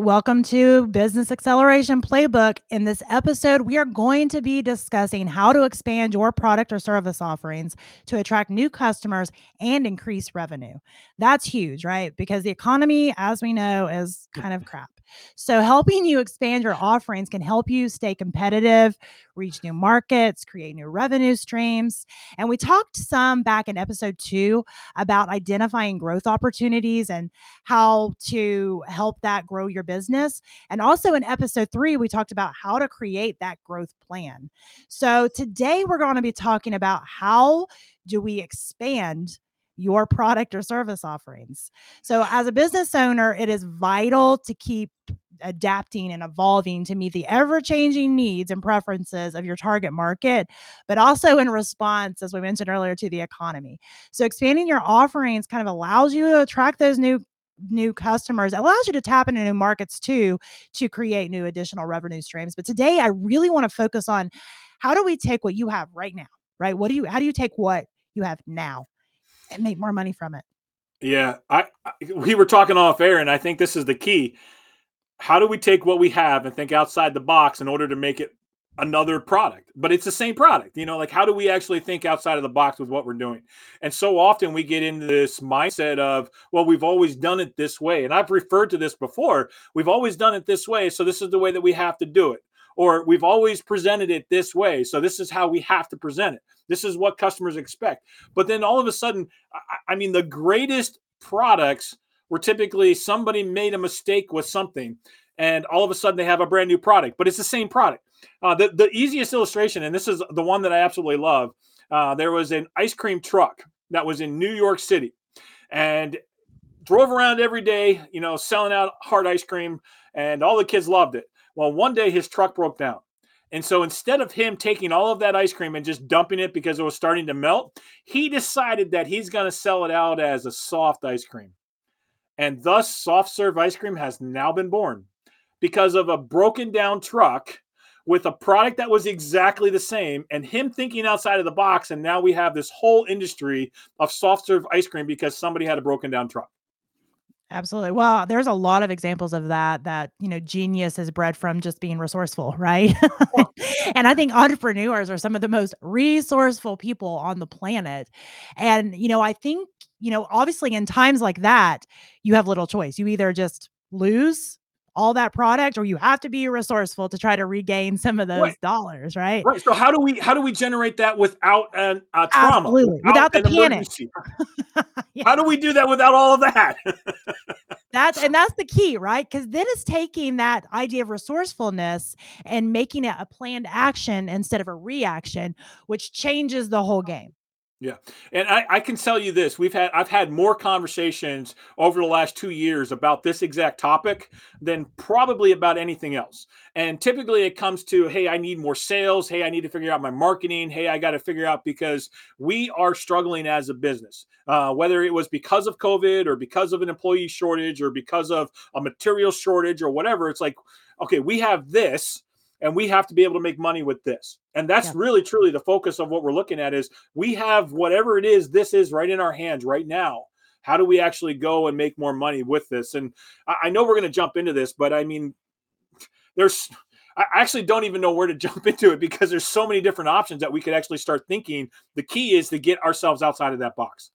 Welcome to Business Acceleration Playbook. In this episode, we are going to be discussing how to expand your product or service offerings to attract new customers and increase revenue. That's huge, right? Because the economy, as we know, is kind of crap. So, helping you expand your offerings can help you stay competitive, reach new markets, create new revenue streams. And we talked some back in episode two about identifying growth opportunities and how to help that grow your business. And also in episode three, we talked about how to create that growth plan. So, today we're going to be talking about how do we expand your product or service offerings. So, as a business owner, it is vital to keep adapting and evolving to meet the ever changing needs and preferences of your target market, but also in response, as we mentioned earlier, to the economy. So, expanding your offerings kind of allows you to attract those new new customers it allows you to tap into new markets too to create new additional revenue streams but today i really want to focus on how do we take what you have right now right what do you how do you take what you have now and make more money from it. Yeah, I, I, we were talking off air, and I think this is the key. How do we take what we have and think outside the box in order to make it another product? But it's the same product, you know. Like, how do we actually think outside of the box with what we're doing? And so often we get into this mindset of, well, we've always done it this way, and I've referred to this before. We've always done it this way, so this is the way that we have to do it or we've always presented it this way. So this is how we have to present it. This is what customers expect. But then all of a sudden, I, I mean, the greatest products were typically somebody made a mistake with something and all of a sudden they have a brand new product, but it's the same product. Uh, the, the easiest illustration, and this is the one that I absolutely love, uh, there was an ice cream truck that was in New York City and drove around every day, you know, selling out hard ice cream, and all the kids loved it. Well, one day his truck broke down. And so instead of him taking all of that ice cream and just dumping it because it was starting to melt, he decided that he's going to sell it out as a soft ice cream. And thus, soft serve ice cream has now been born because of a broken down truck with a product that was exactly the same and him thinking outside of the box. And now we have this whole industry of soft serve ice cream because somebody had a broken down truck. Absolutely. Well, there's a lot of examples of that that, you know, genius is bred from just being resourceful, right? and I think entrepreneurs are some of the most resourceful people on the planet. And, you know, I think, you know, obviously in times like that, you have little choice. You either just lose all that product or you have to be resourceful to try to regain some of those right. dollars right right so how do we how do we generate that without an, a trauma Absolutely. without, without the panic yeah. how do we do that without all of that that's and that's the key right because then it's taking that idea of resourcefulness and making it a planned action instead of a reaction which changes the whole game yeah, and I, I can tell you this: we've had I've had more conversations over the last two years about this exact topic than probably about anything else. And typically, it comes to, "Hey, I need more sales. Hey, I need to figure out my marketing. Hey, I got to figure out because we are struggling as a business, uh, whether it was because of COVID or because of an employee shortage or because of a material shortage or whatever. It's like, okay, we have this." And we have to be able to make money with this and that's yeah. really truly the focus of what we're looking at is we have whatever it is this is right in our hands right now how do we actually go and make more money with this and i, I know we're going to jump into this but i mean there's I actually don't even know where to jump into it because there's so many different options that we could actually start thinking. The key is to get ourselves outside of that box.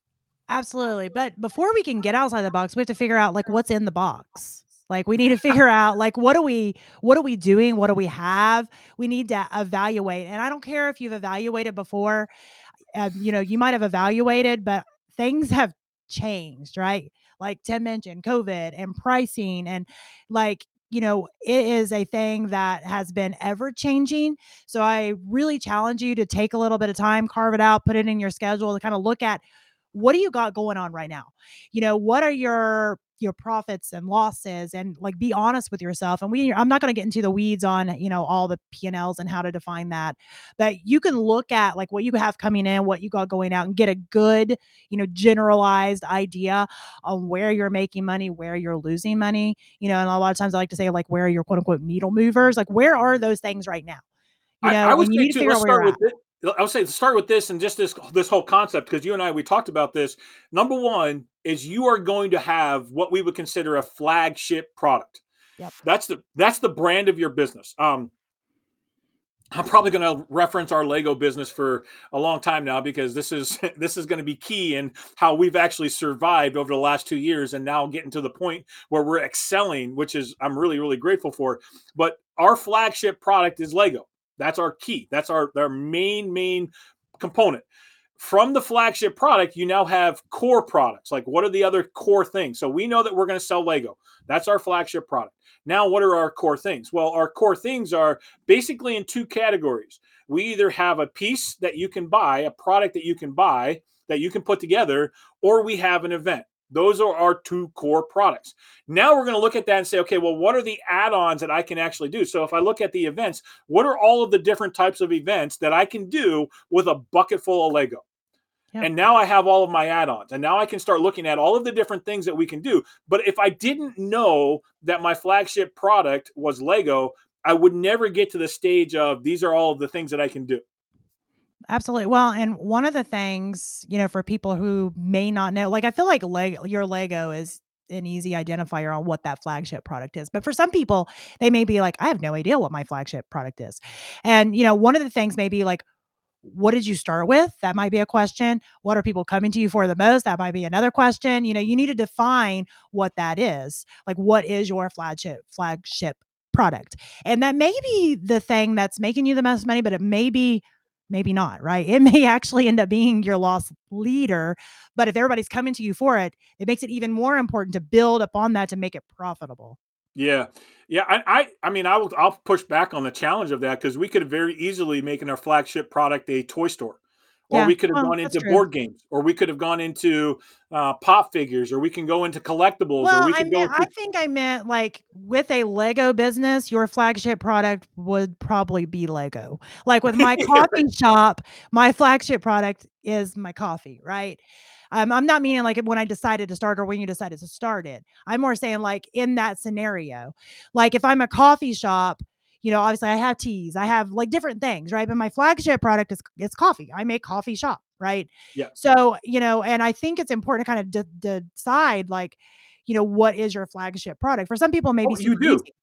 Absolutely. But before we can get outside the box, we have to figure out like what's in the box. Like we need to figure out like what are we what are we doing? What do we have? We need to evaluate. And I don't care if you've evaluated before. Uh, you know, you might have evaluated, but things have changed, right? Like Tim mentioned, COVID and pricing and like you know, it is a thing that has been ever changing. So I really challenge you to take a little bit of time, carve it out, put it in your schedule to kind of look at what do you got going on right now? You know, what are your your profits and losses and like be honest with yourself and we i'm not going to get into the weeds on you know all the p&l's and how to define that but you can look at like what you have coming in what you got going out and get a good you know generalized idea on where you're making money where you're losing money you know and a lot of times i like to say like where are your quote unquote needle movers like where are those things right now you know I, I you need to figure out where you're at. I would say start with this and just this this whole concept because you and I we talked about this. Number one is you are going to have what we would consider a flagship product. Yep. That's the that's the brand of your business. Um, I'm probably going to reference our Lego business for a long time now because this is this is going to be key in how we've actually survived over the last 2 years and now getting to the point where we're excelling, which is I'm really really grateful for. But our flagship product is Lego. That's our key. That's our our main main component. From the flagship product, you now have core products. Like what are the other core things? So we know that we're going to sell Lego. That's our flagship product. Now, what are our core things? Well, our core things are basically in two categories. We either have a piece that you can buy, a product that you can buy that you can put together, or we have an event. Those are our two core products. Now we're going to look at that and say, okay, well, what are the add ons that I can actually do? So if I look at the events, what are all of the different types of events that I can do with a bucket full of Lego? And now I have all of my add ons. And now I can start looking at all of the different things that we can do. But if I didn't know that my flagship product was Lego, I would never get to the stage of these are all of the things that I can do. Absolutely. Well, and one of the things, you know, for people who may not know, like I feel like Lego, your Lego is an easy identifier on what that flagship product is. But for some people, they may be like, I have no idea what my flagship product is. And, you know, one of the things may be like, what did you start with? That might be a question. What are people coming to you for the most? That might be another question. You know, you need to define what that is. Like, what is your flagship flagship product? And that may be the thing that's making you the most money, but it may be maybe not, right? It may actually end up being your loss leader. But if everybody's coming to you for it, it makes it even more important to build upon that to make it profitable. Yeah. Yeah, I, I, I mean, I will, I'll push back on the challenge of that because we could very easily making our flagship product a toy store, or Yeah. we could have Well, gone into true. board games, or we could have gone into uh, pop figures, or we can go into collectibles, or Well, we I could go meant I think I meant like with a Lego business, your flagship product would probably be Lego. Like with my coffee shop, my flagship product is my coffee, right? Um, I'm not meaning like when I decided to start or when you decided to start it. I'm more saying like in that scenario. Like if I'm a coffee shop, you know, obviously I have teas, I have like different things, right? But my flagship product is it's coffee. I make coffee shop, right? yeah. So, you know, and I think it's important to kind of de- decide like, you know, what is your flagship product? For some people, maybe Oh, you do. easy.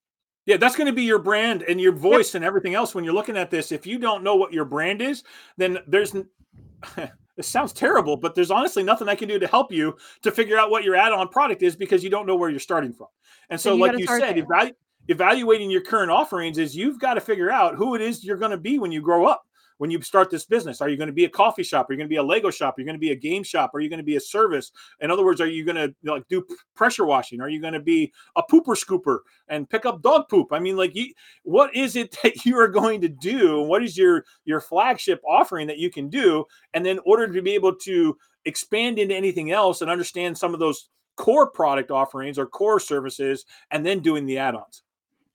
Yeah, that's going to be your brand and your Yep. voice and everything else when you're looking at this. If you don't know what your brand is, then there's this sounds terrible, but there's honestly nothing I can do to help you to figure out what your add-on product is because you don't know where you're starting from. And So so, like you said, evalu- evaluating your current offerings is you've got to figure out who it is you're going to be when you grow up. When you start this business, are you going to be a coffee shop? Are you going to be a Lego shop? Are you going to be a game shop? Are you going to be a service? In other words, are you going to like do pressure washing? Are you going to be a pooper scooper and pick up dog poop? I mean, like, you, what is it that you are going to do? What is your your flagship offering that you can do? And then, in order to be able to expand into anything else and understand some of those core product offerings or core services, and then doing the add-ons.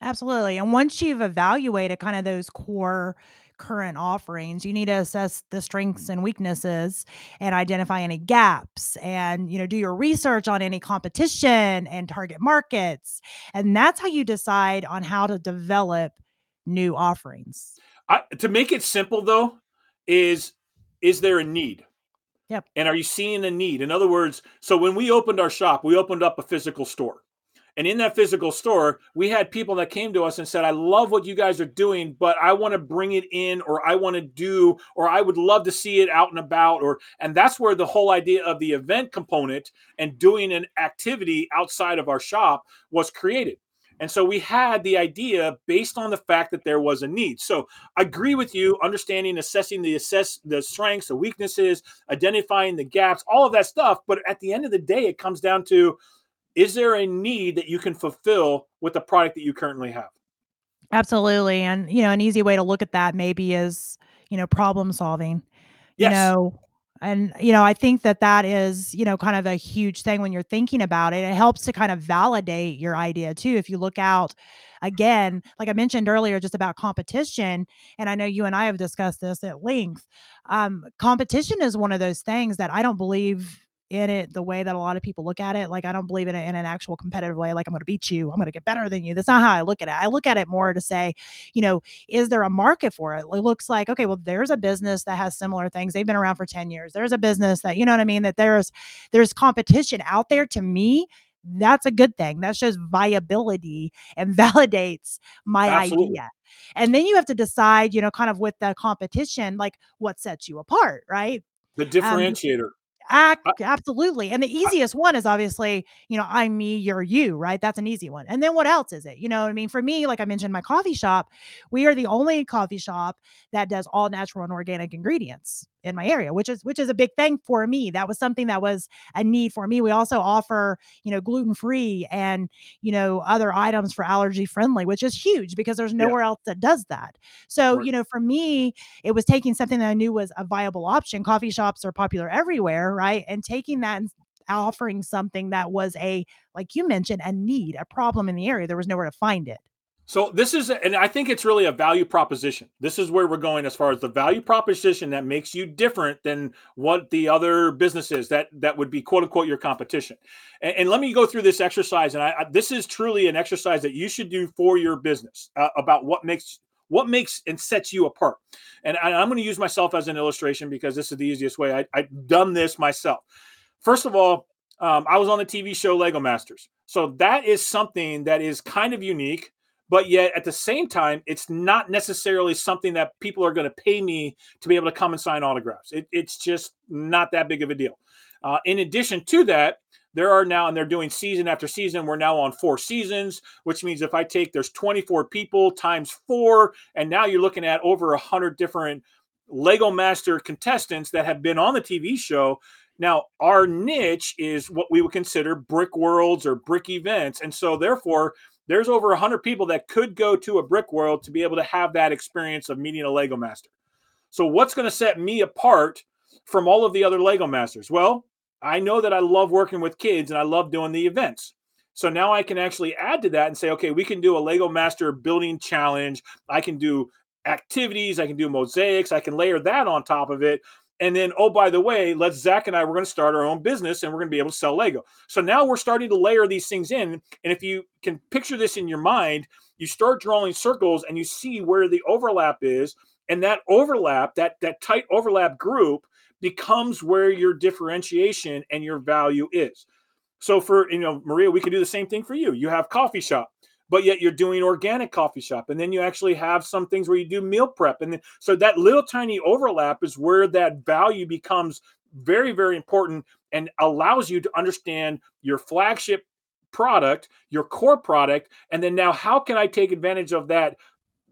Absolutely. And once you've evaluated kind of those core current offerings, you need to assess the strengths and weaknesses and identify any gaps and, you know, do your research on any competition and target markets. And that's how you decide on how to develop new offerings. I, to make it simple, though, is is there a need? Yep. And are you seeing a need? In other words, so when we opened our shop, we opened up a physical store. And in that physical store, we had people that came to us and said, I love what you guys are doing, but I want to bring it in, or I want to do, or I would love to see it out and about. Or, and that's where the whole idea of the event component and doing an activity outside of our shop was created. And so we had the idea based on the fact that there was a need. So I agree with you, understanding, assessing the assess the strengths, the weaknesses, identifying the gaps, all of that stuff. But at the end of the day, it comes down to is there a need that you can fulfill with the product that you currently have? Absolutely. And, you know, an easy way to look at that maybe is, you know, problem solving. You Yes. know, and, you know, I think that that is, you know, kind of a huge thing when you're thinking about it. It helps to kind of validate your idea too. If you look out again, like I mentioned earlier, just about competition, and I know you and I have discussed this at length. Um, competition is one of those things that I don't believe in it the way that a lot of people look at it. Like, I don't believe in it in an actual competitive way. Like, I'm going to beat you. I'm going to get better than you. That's not how I look at it. I look at it more to say, you know, is there a market for it? It looks like, okay, well, there's a business that has similar things. They've been around for 10 years. There's a business that, you know what I mean? That there's, there's competition out there to me. that's a good thing. That shows viability and validates my Absolutely. idea. And then you have to decide, you know, kind of with the competition, like what sets you apart, right? The Um, differentiator. Ac I absolutely, and the I easiest one is obviously, you know, I'm me, you're you, right? That's an easy one, and then what else is it? You know what I mean? For me, like I mentioned, my coffee shop, we are the only coffee shop that does all natural and organic ingredients in my area, which is which is a big thing for me. That was something that was a need for me. We also offer, you know, gluten-free and, you know, other items for allergy friendly, which is huge because there's Yeah. nowhere else that does that. So, Right. you know, for me, it was taking something that I knew was a viable option. Coffee shops are popular everywhere, right? And taking that and offering something that was a, like you mentioned, a need, a problem in the area. There was nowhere to find it. So this is, and I think it's really a value proposition. This is where we're going as far as the value proposition that makes you different than what the other businesses that that would be quote unquote your competition. And, and let me go through this exercise. And I, I, this is truly an exercise that you should do for your business uh, about what makes what makes and sets you apart. And I, I'm going to use myself as an illustration because this is the easiest way. I, I've done this myself. First of all, um, I was on the TV show Lego Masters. So that is something that is kind of unique but yet at the same time it's not necessarily something that people are going to pay me to be able to come and sign autographs it, it's just not that big of a deal uh, in addition to that there are now and they're doing season after season we're now on four seasons which means if i take there's 24 people times four and now you're looking at over 100 different lego master contestants that have been on the tv show now, our niche is what we would consider brick worlds or brick events. And so, therefore, there's over 100 people that could go to a brick world to be able to have that experience of meeting a Lego master. So, what's going to set me apart from all of the other Lego masters? Well, I know that I love working with kids and I love doing the events. So now I can actually add to that and say, okay, we can do a Lego Master building challenge. I can do activities. I can do mosaics. I can layer that on top of it. And then, oh, by the way, let's Zach and I, we're going to start our own business and we're going to be able to sell Lego. So now we're starting to layer these things in. And if you can picture this in your mind, you start drawing circles and you see where the overlap is. And that overlap, that, that tight overlap group becomes where your differentiation and your value is. So for, you know, Maria, we could do the same thing for you. You have coffee shop but yet you're doing organic coffee shop and then you actually have some things where you do meal prep and then, so that little tiny overlap is where that value becomes very very important and allows you to understand your flagship product your core product and then now how can i take advantage of that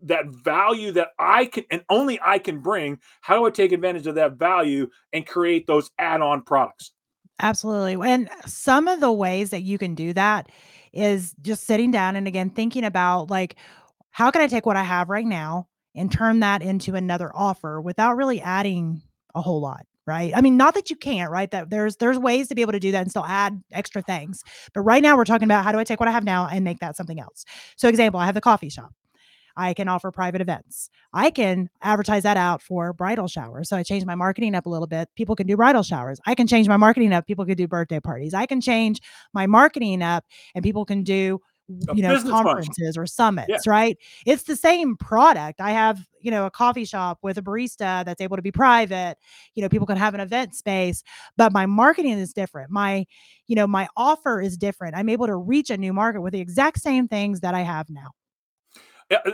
that value that i can and only i can bring how do i take advantage of that value and create those add-on products Absolutely. And some of the ways that you can do that is just sitting down and again thinking about like how can I take what I have right now and turn that into another offer without really adding a whole lot, right? I mean, not that you can't, right? That there's there's ways to be able to do that and still add extra things. But right now we're talking about how do I take what I have now and make that something else. So example, I have the coffee shop. I can offer private events. I can advertise that out for bridal showers. So I changed my marketing up a little bit. People can do bridal showers. I can change my marketing up. People could do birthday parties. I can change my marketing up and people can do you know conferences or yeah summits right it's the same product i have you know a coffee shop with a barista that's able to be private you know people can have an event space but my marketing is different my you know my offer is different i'm able to reach a new market with the exact same things that i have now Yeah,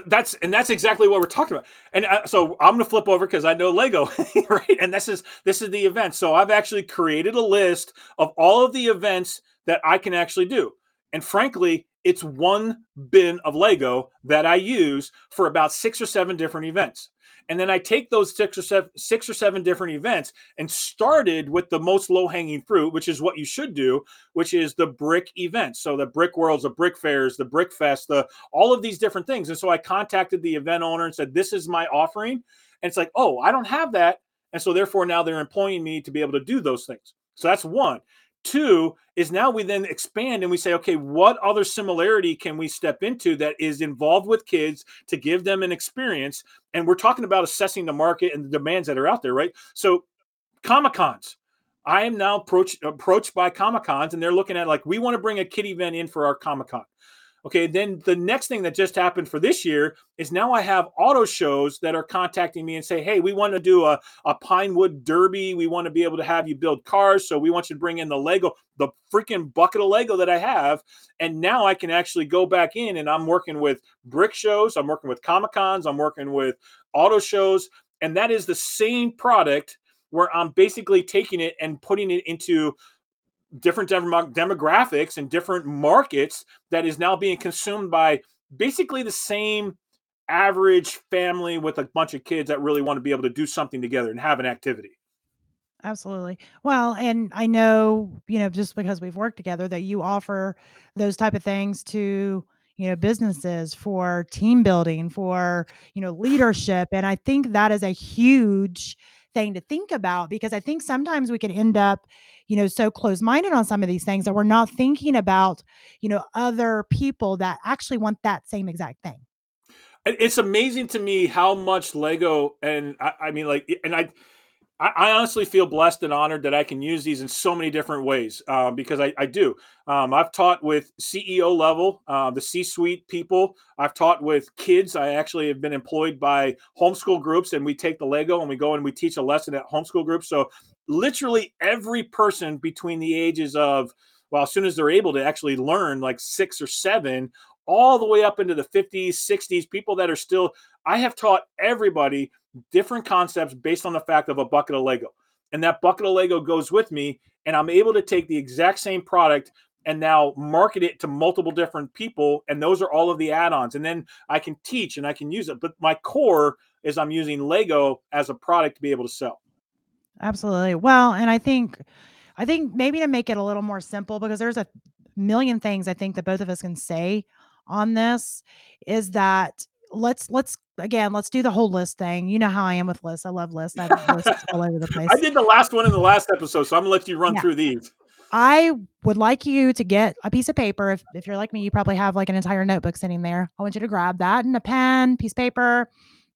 that's and that's exactly what we're talking about. And uh, so I'm going to flip over because I know Lego, right? And this is this is the event. So I've actually created a list of all of the events that I can actually do. And frankly, it's one bin of Lego that I use for about six or seven different events. And then I take those six or seven, six or seven different events and started with the most low hanging fruit, which is what you should do, which is the brick events. So the brick worlds, the brick fairs, the brick fest, the all of these different things. And so I contacted the event owner and said, "This is my offering." And it's like, "Oh, I don't have that." And so therefore now they're employing me to be able to do those things. So that's one. Two is now we then expand and we say, okay, what other similarity can we step into that is involved with kids to give them an experience? And we're talking about assessing the market and the demands that are out there, right? So, Comic Cons. I am now approached by Comic Cons, and they're looking at like we want to bring a kid event in for our Comic Con. Okay, then the next thing that just happened for this year is now I have auto shows that are contacting me and say, hey, we want to do a, a Pinewood Derby. We want to be able to have you build cars. So we want you to bring in the Lego, the freaking bucket of Lego that I have. And now I can actually go back in and I'm working with brick shows, I'm working with Comic Cons, I'm working with auto shows. And that is the same product where I'm basically taking it and putting it into different demographics and different markets that is now being consumed by basically the same average family with a bunch of kids that really want to be able to do something together and have an activity. Absolutely. Well, and I know, you know, just because we've worked together that you offer those type of things to, you know, businesses for team building, for, you know, leadership. And I think that is a huge thing to think about because I think sometimes we can end up, you know, so close minded on some of these things that we're not thinking about, you know, other people that actually want that same exact thing. It's amazing to me how much Lego and I, I mean, like, and I, I, honestly feel blessed and honored that I can use these in so many different ways uh, because I, I do. Um, I've taught with CEO level, uh, the C suite people. I've taught with kids. I actually have been employed by homeschool groups, and we take the Lego and we go and we teach a lesson at homeschool groups. So, literally, every person between the ages of, well, as soon as they're able to actually learn, like six or seven, all the way up into the 50s, 60s, people that are still, I have taught everybody different concepts based on the fact of a bucket of Lego. And that bucket of Lego goes with me, and I'm able to take the exact same product and now market it to multiple different people. And those are all of the add ons. And then I can teach and I can use it. But my core is I'm using Lego as a product to be able to sell. Absolutely. Well, and I think, I think maybe to make it a little more simple, because there's a million things I think that both of us can say on this is that let's let's again let's do the whole list thing. You know how i am with lists. I love lists. I have lists all over the place. i did the last one in the last episode so i'm gonna let you run yeah. through these. I would like you to get a piece of paper. If, if you're like me you probably have like an entire notebook sitting there. I want you to grab that and a pen piece of paper.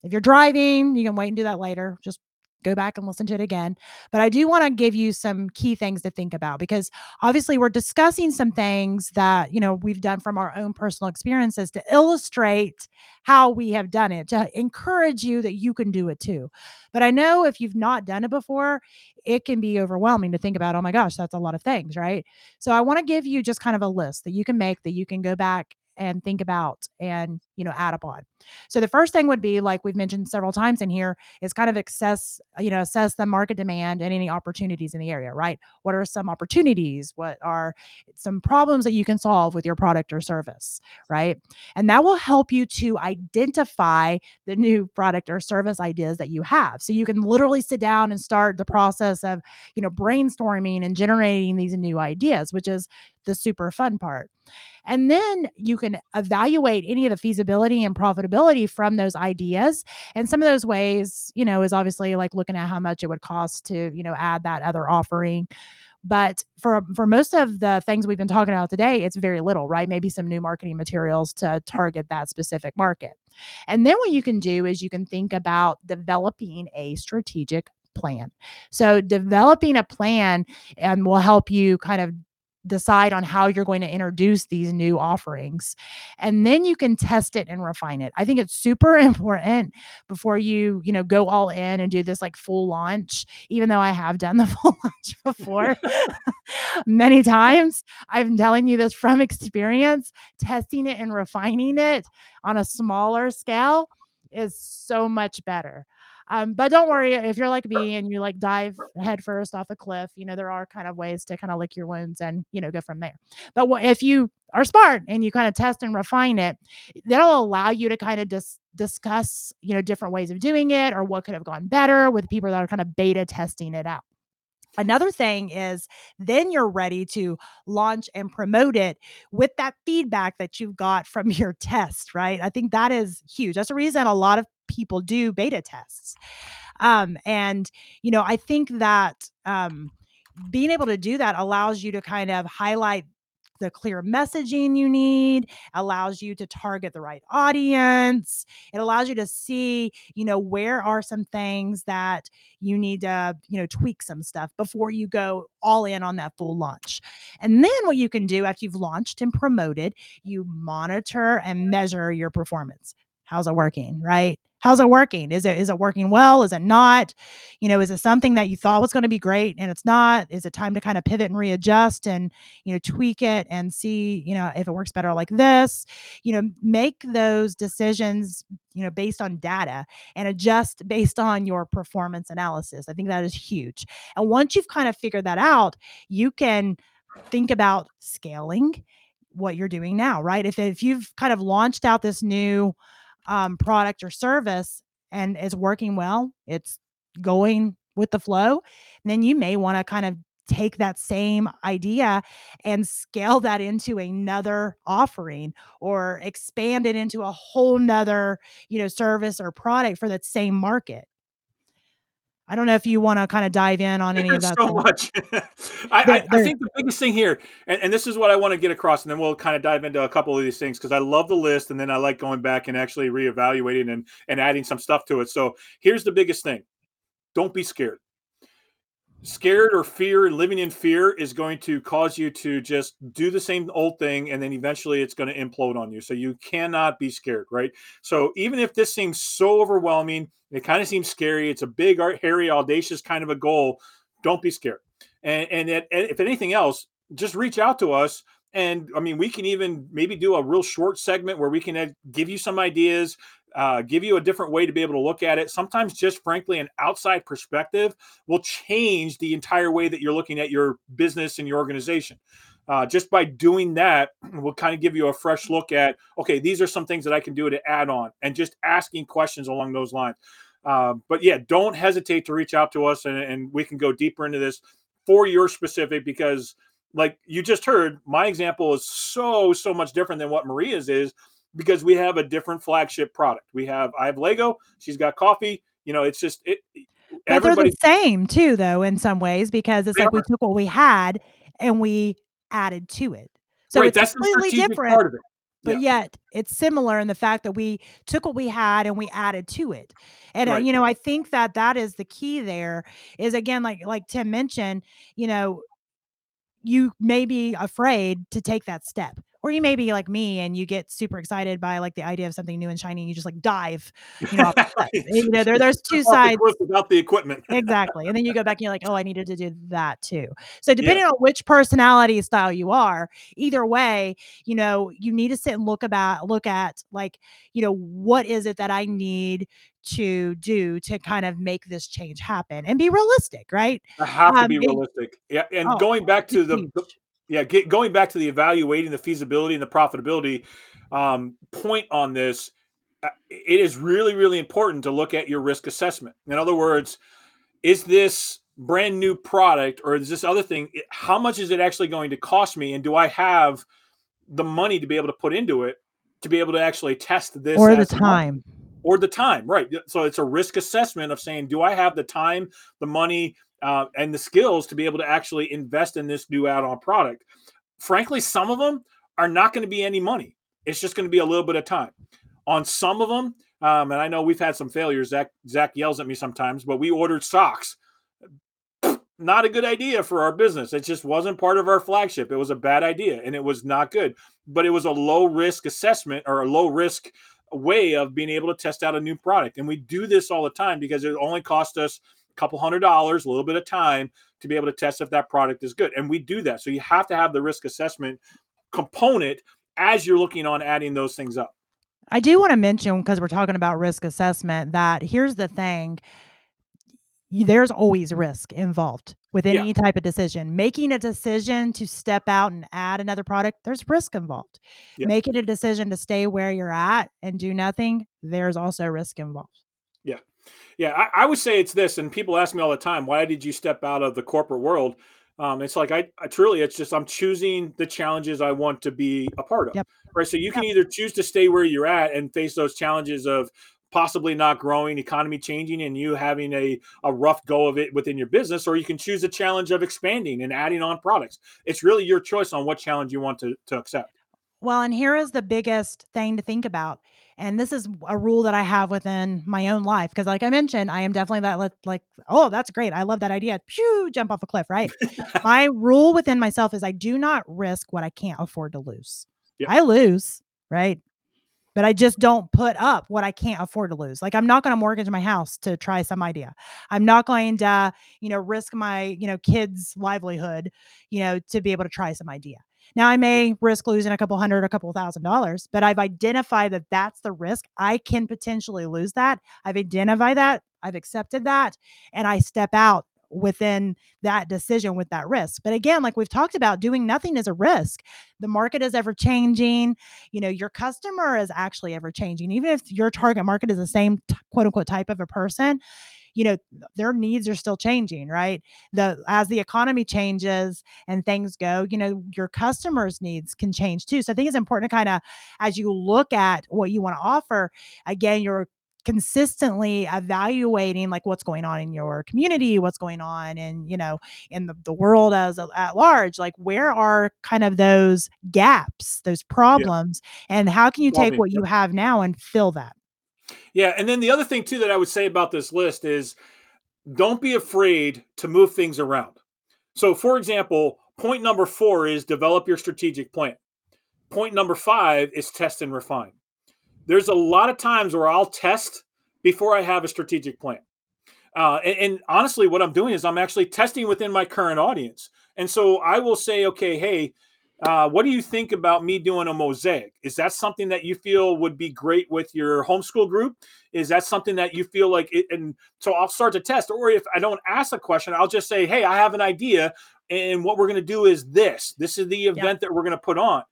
If you're driving you can wait and do that later. Just go back and listen to it again. But I do want to give you some key things to think about because obviously we're discussing some things that, you know, we've done from our own personal experiences to illustrate how we have done it, to encourage you that you can do it too. But I know if you've not done it before, it can be overwhelming to think about, oh my gosh, that's a lot of things, right? So I want to give you just kind of a list that you can make that you can go back and think about and you know add upon. So the first thing would be like we've mentioned several times in here is kind of assess you know assess the market demand and any opportunities in the area right? What are some opportunities? What are some problems that you can solve with your product or service right? And that will help you to identify the new product or service ideas that you have. So you can literally sit down and start the process of you know brainstorming and generating these new ideas which is the super fun part and then you can evaluate any of the feasibility and profitability from those ideas. And some of those ways, you know, is obviously like looking at how much it would cost to, you know, add that other offering. But for for most of the things we've been talking about today, it's very little, right? Maybe some new marketing materials to target that specific market. And then what you can do is you can think about developing a strategic plan. So developing a plan and will help you kind of decide on how you're going to introduce these new offerings and then you can test it and refine it. I think it's super important before you you know go all in and do this like full launch even though i have done the full launch before many times. I'm telling you this from experience. Testing it and refining it on a smaller scale is so much better um, but don't worry if you're like me and you like dive headfirst off a cliff, you know, there are kind of ways to kind of lick your wounds and, you know, go from there. But what, if you are smart and you kind of test and refine it, that'll allow you to kind of dis- discuss, you know, different ways of doing it or what could have gone better with people that are kind of beta testing it out. Another thing is then you're ready to launch and promote it with that feedback that you've got from your test, right? I think that is huge. That's the reason a lot of people do beta tests. Um, and, you know, I think that um, being able to do that allows you to kind of highlight the clear messaging you need, allows you to target the right audience. It allows you to see, you know, where are some things that you need to, you know, tweak some stuff before you go all in on that full launch. And then what you can do after you've launched and promoted, you monitor and measure your performance. How's it working, right? how's it working? Is it is it working well? Is it not? You know is it something that you thought was going to be great and it's not? Is it time to kind of pivot and readjust and you know tweak it and see you know if it works better like this? You know make those decisions you know based on data and adjust based on your performance analysis. I think that is huge. And once you've kind of figured that out you can think about scaling what you're doing now right? If, if you've kind of launched out this new um, product or service and it's working well, it's going with the flow, then you may want to kind of take that same idea and scale that into another offering or expand it into a whole nother you know service or product for that same market I don't know if you want to kind of dive in on any There's of that. so much. I, I, I, think the biggest thing here, and, and, this is what I want to get across, and then we'll kind of dive into a couple of these things because I love the list, and then I like going back and actually reevaluating and and adding some stuff to it. So here's the biggest thing: don't be scared scared or fear living in fear is going to cause you to just do the same old thing and then eventually it's going to implode on you. So you cannot be scared right? So even if this seems so overwhelming it kind of seems scary it's a big hairy audacious kind of a goal don't be scared. And and it, if anything else just reach out to us and I mean, we can even maybe do a real short segment where we can uh, give you some ideas, uh, give you a different way to be able to look at it. Sometimes, just frankly, an outside perspective will change the entire way that you're looking at your business and your organization. Uh, just by doing that, we'll kind of give you a fresh look at okay, these are some things that I can do to add on, and just asking questions along those lines. Uh, but yeah, don't hesitate to reach out to us, and, and we can go deeper into this for your specific because like you just heard my example is so so much different than what maria's is because we have a different flagship product. We have I have Lego, she's got coffee. You know, it's just it. But they're the same too, though, in some ways, because it's like are. we took what we had and we added to it. So right, it's completely different. Part of it. But yeah. yet it's similar in the fact that we took what we had and we added to it. And uh, right. uh, you know, I think that that is the key there is again like like Tim mentioned, you know, you may be afraid to take that step or you may be like me and you get super excited by like the idea of something new and shiny and you just like dive you know, you know there, there's two sides without the equipment exactly and then you go back and you're like oh i needed to do that too so depending yeah. on which personality style you are either way you know you need to sit and look about look at like you know what is it that i need to do to kind of make this change happen and be realistic, right? I have to um, be realistic. Yeah. And oh, going back to the, the, yeah, get, going back to the evaluating the feasibility and the profitability um, point on this, uh, it is really, really important to look at your risk assessment. In other words, is this brand new product or is this other thing? How much is it actually going to cost me? And do I have the money to be able to put into it to be able to actually test this or the time? Or the time, right? So it's a risk assessment of saying, do I have the time, the money, uh, and the skills to be able to actually invest in this new add-on product. Frankly, some of them are not going to be any money. It's just going to be a little bit of time. On some of them, um, and I know we've had some failures. Zach Zach yells at me sometimes, but we ordered socks. Not a good idea for our business. It just wasn't part of our flagship. It was a bad idea, and it was not good. But it was a low risk assessment or a low risk way of being able to test out a new product. And we do this all the time because it only cost us couple hundred dollars, a little bit of time to be able to test if that product is good. And we do that. So you have to have the risk assessment component as you're looking on adding those things up. I do want to mention because we're talking about risk assessment that here's the thing there's always risk involved with any yeah. type of decision. Making a decision to step out and add another product, there's risk involved. Yeah. Making a decision to stay where you're at and do nothing, there's also risk involved. Yeah. I, I, would say it's this, and people ask me all the time, why did you step out of the corporate world? Um, it's like I, I, truly, it's just I'm choosing the challenges I want to be a part of. Yep. Right. So you can either choose to stay where you're at and face those challenges of possibly not growing, economy changing, and you having a, a rough go of it within your business, or you can choose a challenge of expanding and adding on products. It's really your choice on what challenge you want to, to accept. Well, and here is the biggest thing to think about. And this is a rule that I have within my own life. Cause like I mentioned, I am definitely that like, oh, that's great. I love that idea. Pew, jump off a cliff, right? my rule within myself is I do not risk what I can't afford to lose. Yep. I lose, right? But I just don't put up what I can't afford to lose. Like I'm not going to mortgage my house to try some idea. I'm not going to, you know, risk my, you know, kids' livelihood, you know, to be able to try some idea. Now, I may risk losing a couple hundred, a couple thousand dollars, but I've identified that that's the risk. I can potentially lose that. I've identified that. I've accepted that. And I step out within that decision with that risk. But again, like we've talked about, doing nothing is a risk. The market is ever changing. You know, your customer is actually ever changing. Even if your target market is the same t- quote unquote type of a person, you know their needs are still changing right? The as the economy changes and things go you know your customers needs can change too. So i think it's important to kind of as you look at what you want to offer again you're consistently evaluating like what's going on in your community what's going on in you know in the, the world as a, at large. Like where are kind of those gaps those problems yeah. and how can you take what you have now and fill that yeah, and then the other thing too that I would say about this list is don't be afraid to move things around. So, for example, point number four is develop your strategic plan. Point number five is test and refine. There's a lot of times where I'll test before I have a strategic plan. Uh, and, and, honestly, what I'm doing is I'm actually testing within my current audience. And so I will say, okay, hey, uh, what do you think about me doing a mosaic? Is that something that you feel would be great with your homeschool group? Is that something that you feel like it? And so I'll start to test. Or if I don't ask a question, I'll just say, hey, I have an idea. And what we're going to do is this. This is the event yeah. that we're going to put on.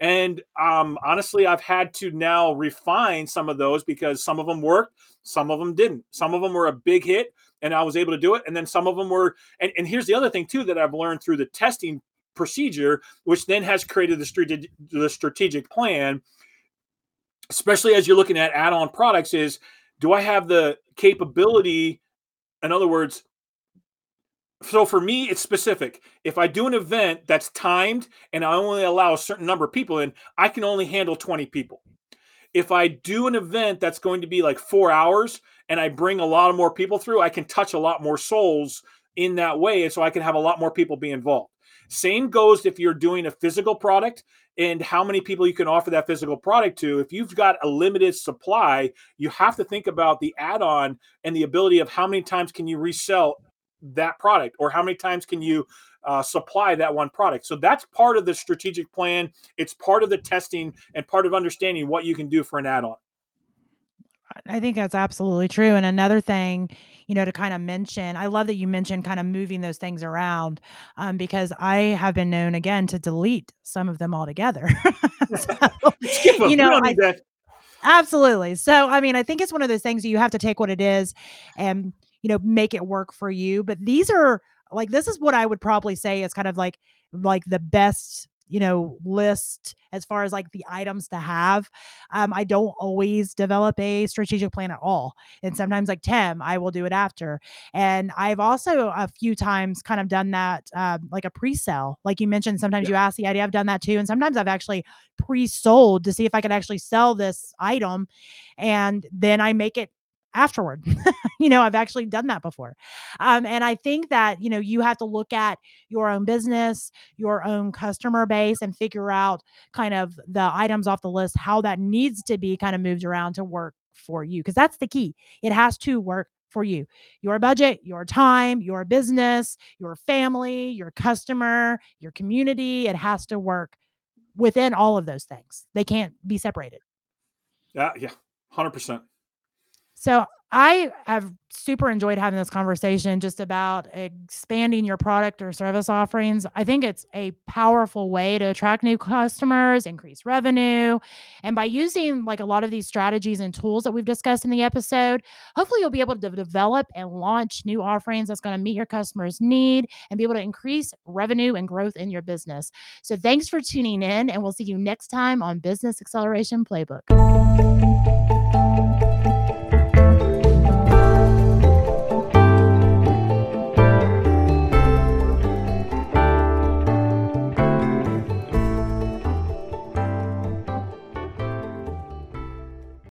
And um, honestly, I've had to now refine some of those because some of them worked, some of them didn't. Some of them were a big hit, and I was able to do it. And then some of them were. And, and here's the other thing too that I've learned through the testing procedure, which then has created the, strate- the strategic plan, especially as you're looking at add on products, is do I have the capability? In other words, so for me, it's specific. If I do an event that's timed and I only allow a certain number of people in, I can only handle 20 people. If I do an event that's going to be like four hours and I bring a lot of more people through, I can touch a lot more souls in that way. And so I can have a lot more people be involved. Same goes if you're doing a physical product and how many people you can offer that physical product to. If you've got a limited supply, you have to think about the add on and the ability of how many times can you resell that product or how many times can you uh, supply that one product. So that's part of the strategic plan. It's part of the testing and part of understanding what you can do for an add on. I think that's absolutely true. And another thing, you know, to kind of mention, I love that you mentioned kind of moving those things around um, because I have been known again to delete some of them altogether. so, you know, I, absolutely. So, I mean, I think it's one of those things you have to take what it is and, you know, make it work for you. But these are like, this is what I would probably say is kind of like, like the best you know list as far as like the items to have um i don't always develop a strategic plan at all and sometimes like tim i will do it after and i've also a few times kind of done that um, like a pre-sale like you mentioned sometimes yeah. you ask the idea i've done that too and sometimes i've actually pre-sold to see if i could actually sell this item and then i make it afterward. you know, I've actually done that before. Um, and I think that, you know, you have to look at your own business, your own customer base, and figure out kind of the items off the list, how that needs to be kind of moved around to work for you. Because that's the key. It has to work for you your budget, your time, your business, your family, your customer, your community. It has to work within all of those things. They can't be separated. Yeah, yeah, 100%. So I have super enjoyed having this conversation just about expanding your product or service offerings. I think it's a powerful way to attract new customers, increase revenue. And by using like a lot of these strategies and tools that we've discussed in the episode, hopefully you'll be able to develop and launch new offerings that's going to meet your customers' need and be able to increase revenue and growth in your business. So thanks for tuning in, and we'll see you next time on Business Acceleration Playbook.